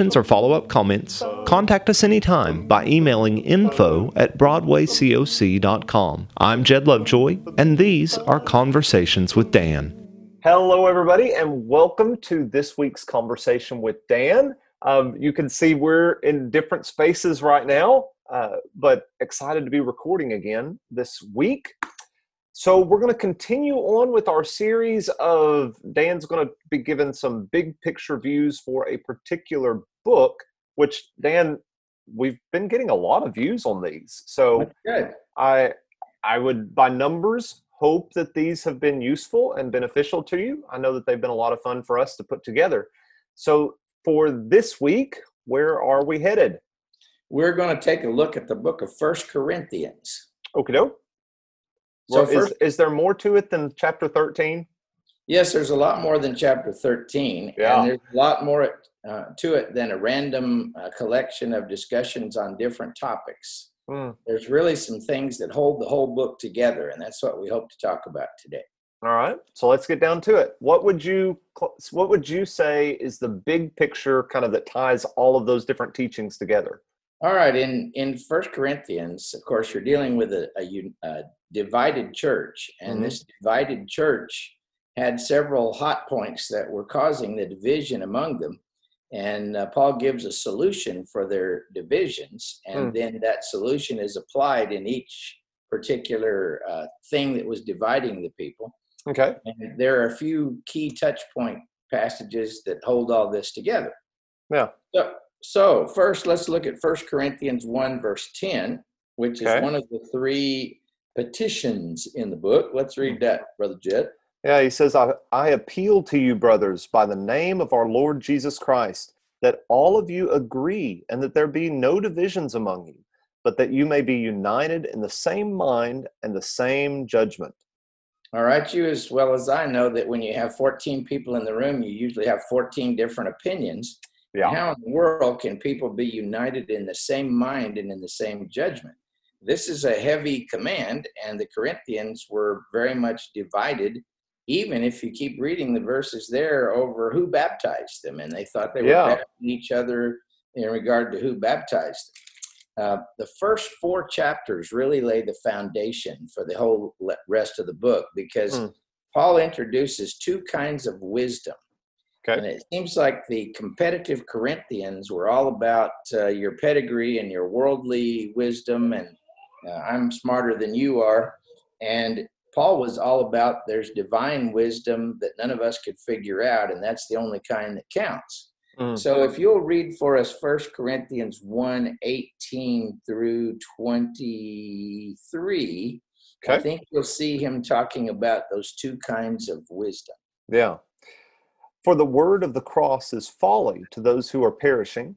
or follow up comments, contact us anytime by emailing info at broadwaycoc.com. I'm Jed Lovejoy, and these are Conversations with Dan. Hello, everybody, and welcome to this week's conversation with Dan. Um, you can see we're in different spaces right now, uh, but excited to be recording again this week. So we're going to continue on with our series of Dan's going to be given some big picture views for a particular book, which Dan, we've been getting a lot of views on these. So I I would by numbers hope that these have been useful and beneficial to you. I know that they've been a lot of fun for us to put together. So for this week, where are we headed? We're going to take a look at the book of First Corinthians. Okay, doke. So well, first, is, is there more to it than chapter 13? Yes, there's a lot more than chapter 13. Yeah. And there's a lot more uh, to it than a random uh, collection of discussions on different topics. Mm. There's really some things that hold the whole book together, and that's what we hope to talk about today. All right, so let's get down to it. What would you what would you say is the big picture, kind of that ties all of those different teachings together? All right, in in First Corinthians, of course, you're dealing with a, a, a divided church, and mm-hmm. this divided church had several hot points that were causing the division among them. And uh, Paul gives a solution for their divisions, and mm. then that solution is applied in each particular uh, thing that was dividing the people. Okay. And there are a few key touch point passages that hold all this together. Yeah. So, so first, let's look at First Corinthians 1, verse 10, which okay. is one of the three petitions in the book. Let's read hmm. that, Brother Jed. Yeah, he says, I, I appeal to you, brothers, by the name of our Lord Jesus Christ, that all of you agree and that there be no divisions among you, but that you may be united in the same mind and the same judgment. All right, you as well as I know that when you have 14 people in the room, you usually have 14 different opinions. Yeah. How in the world can people be united in the same mind and in the same judgment? This is a heavy command, and the Corinthians were very much divided. Even if you keep reading the verses there over who baptized them, and they thought they were yeah. each other in regard to who baptized them. Uh, the first four chapters really lay the foundation for the whole rest of the book because mm. Paul introduces two kinds of wisdom. Okay. And it seems like the competitive Corinthians were all about uh, your pedigree and your worldly wisdom and uh, I'm smarter than you are. And Paul was all about there's divine wisdom that none of us could figure out, and that's the only kind that counts. Mm. So if you'll read for us First Corinthians 1 18 through 23, okay. I think you'll see him talking about those two kinds of wisdom. Yeah. For the word of the cross is folly to those who are perishing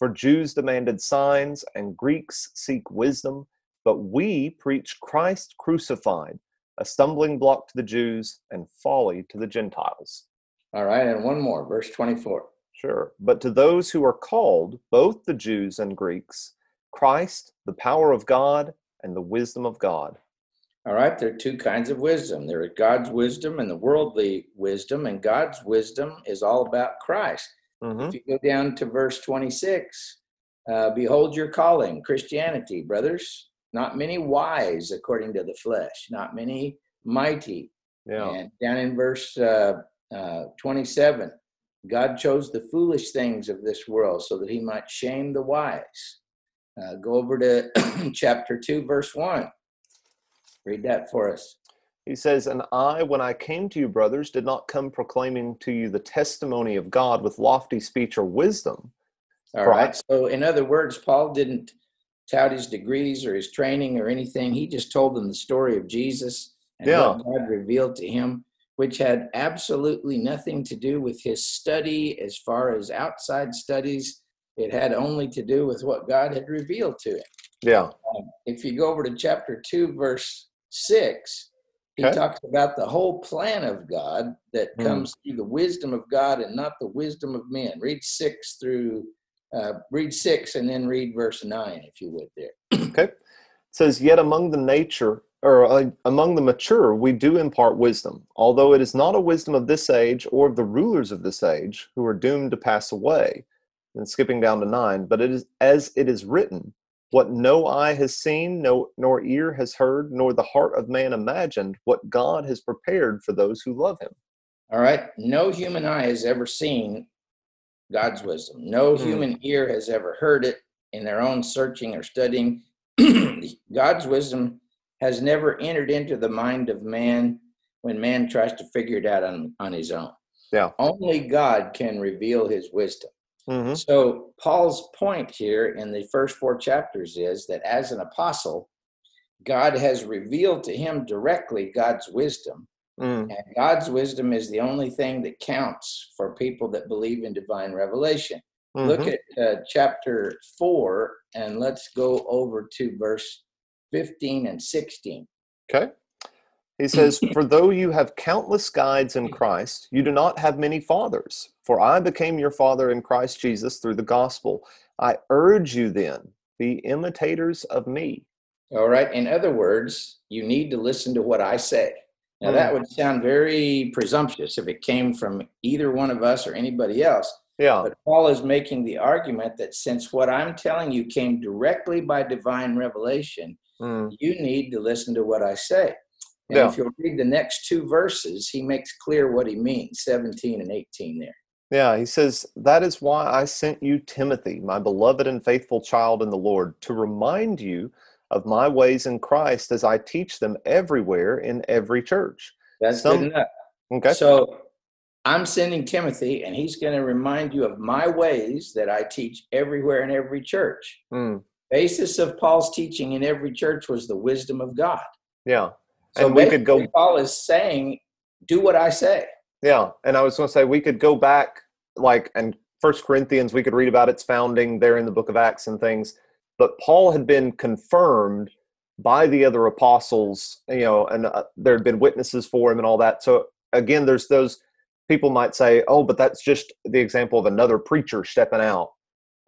For Jews demanded signs and Greeks seek wisdom, but we preach Christ crucified, a stumbling block to the Jews and folly to the Gentiles. All right, and one more, verse 24. Sure. But to those who are called, both the Jews and Greeks, Christ, the power of God and the wisdom of God. All right, there are two kinds of wisdom. There is God's wisdom and the worldly wisdom, and God's wisdom is all about Christ. Mm-hmm. If you go down to verse 26, uh, behold your calling, Christianity, brothers. Not many wise according to the flesh, not many mighty. Yeah. And down in verse uh, uh, 27, God chose the foolish things of this world so that he might shame the wise. Uh, go over to chapter 2, verse 1. Read that for us. He says, And I, when I came to you, brothers, did not come proclaiming to you the testimony of God with lofty speech or wisdom. All right. So, in other words, Paul didn't tout his degrees or his training or anything. He just told them the story of Jesus and Yeah. what God revealed to him, which had absolutely nothing to do with his study as far as outside studies. It had only to do with what God had revealed to him. Yeah. Um, if you go over to chapter 2, verse 6, he Okay. talks about the whole plan of God that Hmm. comes through the wisdom of God and not the wisdom of men. Read 6 through, uh, read 6 and then read verse 9, if you would, there. Okay. It says, Yet among the nature, or uh, among the mature, we do impart wisdom, although it is not a wisdom of this age or of the rulers of this age who are doomed to pass away. And skipping down to nine, but it is as it is written, what no eye has seen, no nor ear has heard, nor the heart of man imagined, what God has prepared for those who love him. All right. No human eye has ever seen God's wisdom. No Hmm. human ear has ever heard it in their own searching or studying. God's wisdom has never entered into the mind of man when man tries to figure it out on, on his own. Yeah. Only God can reveal his wisdom. Mm-hmm. So, Paul's point here in the first four chapters is that as an apostle, God has revealed to him directly God's wisdom. Mm. And God's wisdom is the only thing that counts for people that believe in divine revelation. Look Mhm. at uh, chapter 4 and let's go over to verse 15 and 16. Okay. He says, For though you have countless guides in Christ, you do not have many fathers. For I became your father in Christ Jesus through the gospel. I urge you then, be imitators of me. All right. In other words, you need to listen to what I say. Now, that would sound very presumptuous if it came from either one of us or anybody else. Yeah. But Paul is making the argument that since what I'm telling you came directly by divine revelation, Mm. you need to listen to what I say. And Yeah. if you'll read the next two verses, he makes clear what he means 17 and 18 there. Yeah. He says, That is why I sent you Timothy, my beloved and faithful child in the Lord, to remind you of my ways in Christ as I teach them everywhere in every church. That's Some- good enough. Okay. So I'm sending Timothy, and he's going to remind you of my ways that I teach everywhere in every church. Mm. Basis of Paul's teaching in every church was the wisdom of God. Yeah. So And we could go Paul is saying, "Do what I say." Yeah, and I was going to say we could go back, like, and First Corinthians, we could read about its founding there in the Book of Acts and things. But Paul had been confirmed by the other apostles, you know, and uh, there had been witnesses for him and all that. So again, there's those people might say, "Oh, but that's just the example of another preacher stepping out."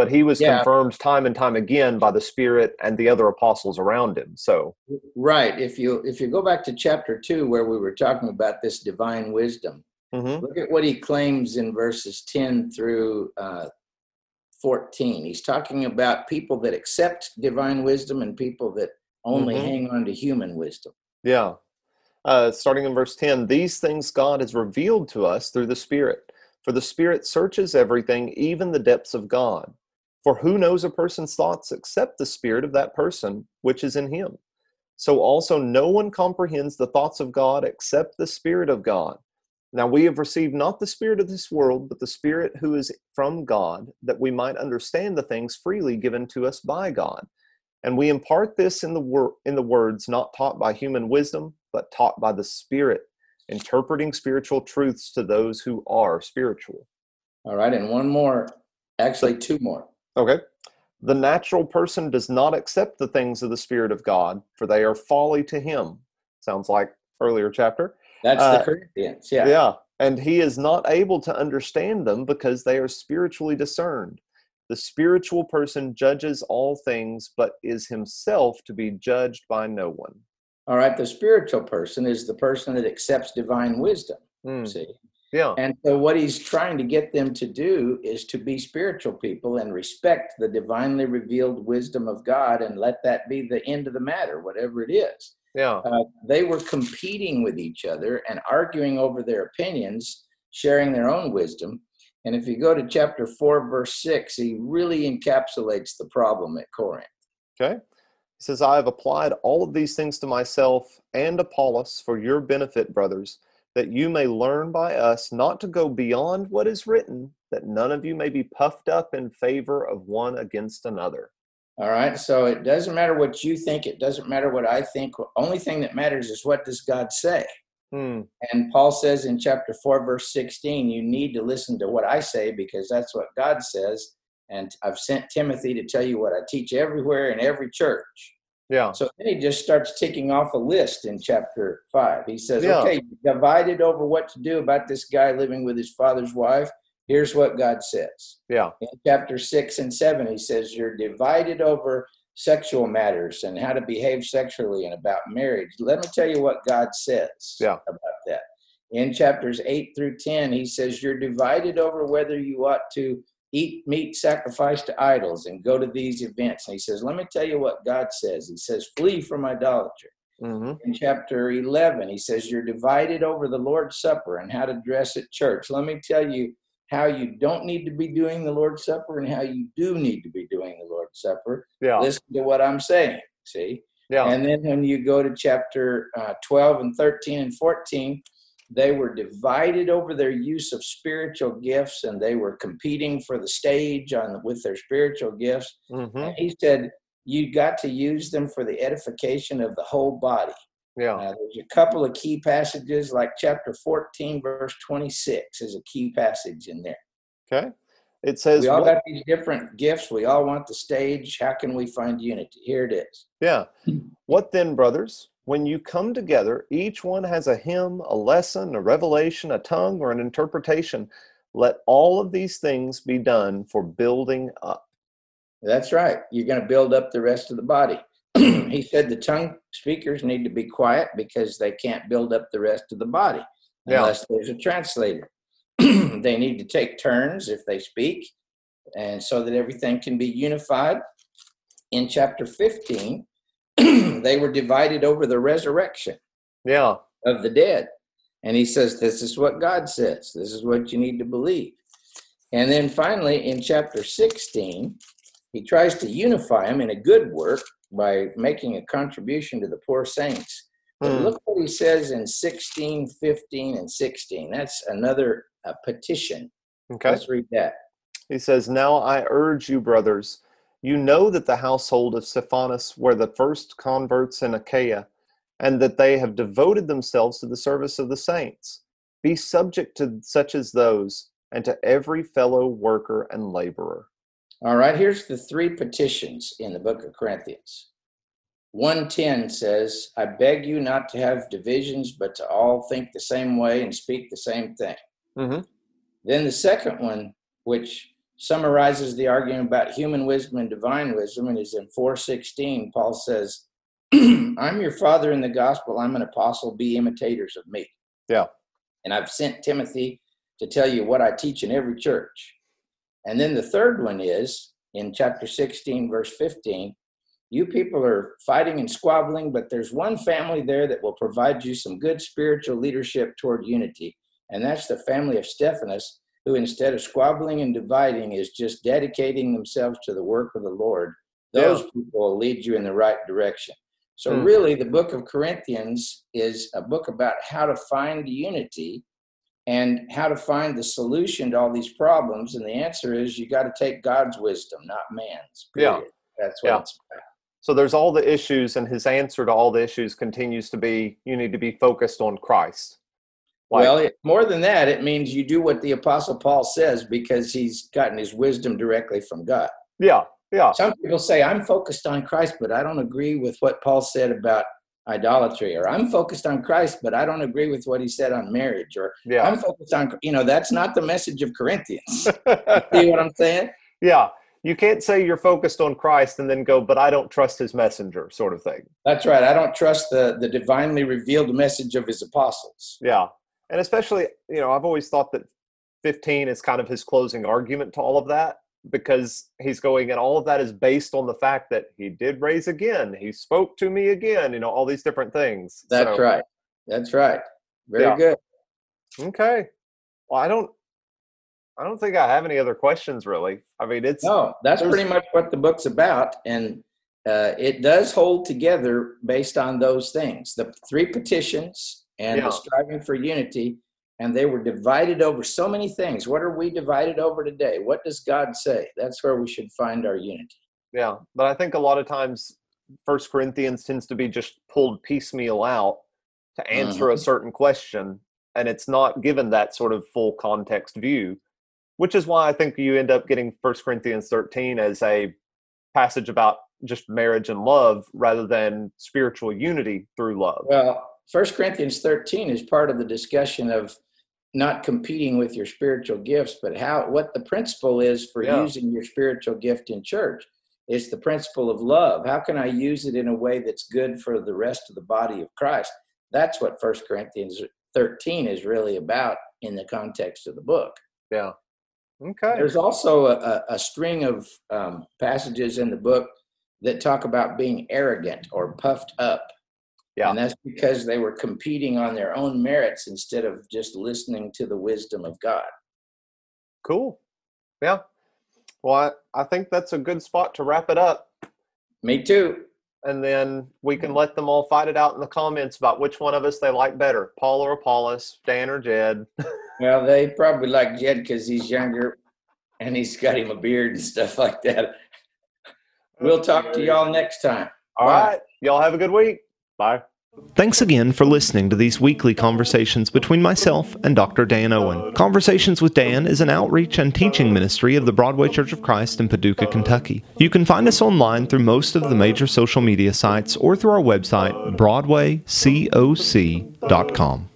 But he was Yeah. confirmed time and time again by the Spirit and the other apostles around him. So, Right. If you if you go back to chapter two, where we were talking about this divine wisdom, mhm. look at what he claims in verses 10 through uh, 14. He's talking about people that accept divine wisdom and people that only Mhm. hang on to human wisdom. Yeah. Uh, starting in verse 10, these things God has revealed to us through the Spirit. For the Spirit searches everything, even the depths of God. For who knows a person's thoughts except the Spirit of that person which is in him? So also no one comprehends the thoughts of God except the Spirit of God. Now we have received not the Spirit of this world, but the Spirit who is from God, that we might understand the things freely given to us by God. And we impart this in the wor- in the words not taught by human wisdom, but taught by the Spirit, interpreting spiritual truths to those who are spiritual. All right. And one more, actually, two more. Okay. The natural person does not accept the things of the Spirit of God, for they are folly to him. Sounds like earlier chapter. That's Uh, the Corinthians. Yeah. Yeah. And he is not able to understand them because they are spiritually discerned. The spiritual person judges all things, but is himself to be judged by no one. All right. The spiritual person is the person that accepts divine wisdom. Hmm. See? Yeah. And so, what he's trying to get them to do is to be spiritual people and respect the divinely revealed wisdom of God and let that be the end of the matter, whatever it is. Yeah. Uh, they were competing with each other and arguing over their opinions, sharing their own wisdom. And if you go to chapter 4, verse 6, he really encapsulates the problem at Corinth. Okay. He says, I have applied all of these things to myself and Apollos for your benefit, brothers, that you may learn by us not to go beyond what is written, that none of you may be puffed up in favor of one against another. All right. So it doesn't matter what you think. It doesn't matter what I think. Only thing that matters is what does God say. Hmm. And Paul says in chapter 4, verse 16, you need to listen to what I say because that's what God says. And I've sent Timothy to tell you what I teach everywhere in every church. Yeah. So then he just starts ticking off a list in chapter 5. He says, Yeah. okay, divided over what to do about this guy living with his father's wife. Here's what God says Yeah. in chapter 6 and 7 he says you're divided over sexual matters and how to behave sexually and about marriage let me tell you what god says Yeah. about that in chapters 8 through 10 he says you're divided over whether you ought to eat meat sacrificed to idols and go to these events. And he says let me tell you what god says. He says flee from idolatry. Hmm in chapter 11 he says you're divided over the lord's supper and how to dress at church. Let me tell you how you don't need to be doing the lord's supper and how you do need to be doing the lord's supper. Yeah. listen to what i'm saying see? Yeah. and then when you go to chapter uh, 12 and 13 and 14 they were divided over their use of spiritual gifts and they were competing for the stage on with their spiritual gifts hmm and he said you got to use them for the edification of the whole body Yeah. there's a couple of key passages, like chapter 14, verse 26 is a key passage in there. Okay. It says, We all got these different gifts. We all want the stage. How can we find unity? Here it is. Yeah. What then, brothers? When you come together, each one has a hymn, a lesson, a revelation, a tongue, or an interpretation. Let all of these things be done for building up. That's right. You're going to build up the rest of the body. he said the tongue speakers need to be quiet because they can't build up the rest of the body Yeah. unless there's a translator. they need to take turns if they speak, and so that everything can be unified. In chapter 15, they were divided over the resurrection Yeah. of the dead. And he says, This is what God says. This is what you need to believe. And then finally, in chapter 16, he tries to unify them in a good work by making a contribution to the poor saints. But Hmm. look what he says in 16, 15, and 16. That's another uh, petition. Okay. Let's read that. He says, Now I urge you, brothers, you know that the household of Stephanas were the first converts in Achaia, and that they have devoted themselves to the service of the saints. Be subject to such as those, and to every fellow worker and laborer. All right, here's the three petitions in the book of Corinthians. 110 says, I beg you not to have divisions, but to all think the same way and speak the same thing. Mm-hmm. Then the second one, which summarizes the argument about human wisdom and divine wisdom, and is in 416, Paul says, I'm your father in the gospel, I'm an apostle, be imitators of me. Yeah. And I've sent Timothy to tell you what I teach in every church. And then the third one is in chapter 16, verse 15. You people are fighting and squabbling, but there's one family there that will provide you some good spiritual leadership toward unity. And that's the family of Stephanas, who instead of squabbling and dividing is just dedicating themselves to the work of the Lord. Those people will lead you in the right direction. So, Hmm. really, the book of Corinthians is a book about how to find unity and how to find the solution to all these problems. And the answer is you got to take God's wisdom, not man's. Yeah. That's what Yeah. it's about. So there's all the issues, and his answer to all the issues continues to be you need to be focused on Christ. Like- well, it, more than that, it means you do what the Apostle Paul says because he's gotten his wisdom directly from God. yeah, yeah, Some people say, I'm focused on Christ, but I don't agree with what Paul said about idolatry. Or I'm focused on Christ, but I don't agree with what he said on marriage. Or yeah. I'm focused on, you know, that's not the message of Corinthians. See what I'm saying? yeah, you can't say you're focused on Christ and then go, but I don't trust his messenger, sort of thing. That's right. I don't trust the, the divinely revealed message of his apostles. Yeah. And especially, you know, I've always thought that 15 is kind of his closing argument to all of that because he's going, and all of that is based on the fact that he did raise again. He spoke to me again, you know, all these different things. That's So, right. That's right. Very Yeah. good. Okay. Well, I don't, I don't think I have any other questions really. I mean, it's, No, that's pretty much what the book's about. And uh, it does hold together based on those things the three petitions and Yeah. striving for unity and they were divided over so many things. What are we divided over today? What does god say? That's where we should find our unity. Yeah, but I think a lot of times First Corinthians tends to be just pulled piecemeal out to answer a mm-hmm. certain question, and it's not given that sort of full context view, which is why I think you end up getting First Corinthians 13 as a passage about just marriage and love rather than spiritual unity through love. well First corinthians 13 is part of the discussion of not competing with your spiritual gifts but how what the principle is for Yeah. using your spiritual gift in church it's the principle of love how can i use it in a way that's good for the rest of the body of christ that's what First corinthians 13 is really about in the context of the book Yeah. Okay. there's also a, a, a string of um, passages in the book that talk about being arrogant or puffed up. Yeah. And that's because they were competing on their own merits instead of just listening to the wisdom of God. Cool. Yeah. Well, I, I think that's a good spot to wrap it up. Me too. and then we can let them all fight it out in the comments about which one of us they like better, Paul or Apollos, Dan or Jed. Well, they probably like Jed because he's younger and he's got him a beard and stuff like that. We'll talk to y'all next time. All Bye. right. Y'all have a good week. Bye. Thanks again for listening to these weekly conversations between myself and Dr. Dan Owen. Conversations with Dan is an outreach and teaching ministry of the Broadway Church of Christ in Paducah, Kentucky. You can find us online through most of the major social media sites or through our website, broadwaycoc.com.